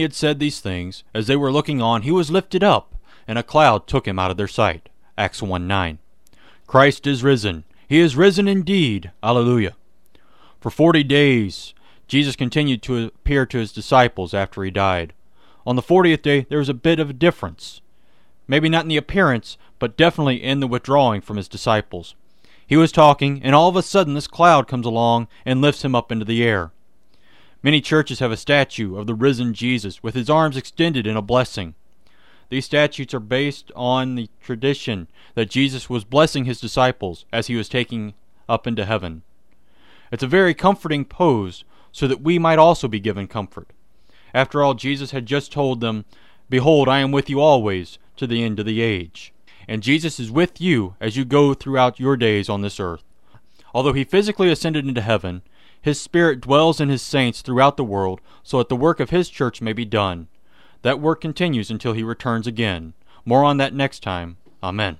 he had said these things, as they were looking on, he was lifted up, and a cloud took him out of their sight. Acts 1 9. Christ is risen. He is risen indeed. Alleluia. For forty days, Jesus continued to appear to his disciples after he died. On the fortieth day, there was a bit of a difference. Maybe not in the appearance, but definitely in the withdrawing from his disciples. He was talking, and all of a sudden this cloud comes along and lifts him up into the air. Many churches have a statue of the risen Jesus with his arms extended in a blessing. These statutes are based on the tradition that Jesus was blessing his disciples as he was taking up into heaven. It's a very comforting pose so that we might also be given comfort. After all, Jesus had just told them, Behold, I am with you always to the end of the age. And Jesus is with you as you go throughout your days on this earth. Although he physically ascended into heaven, his Spirit dwells in his saints throughout the world so that the work of his church may be done. That work continues until he returns again. More on that next time. Amen.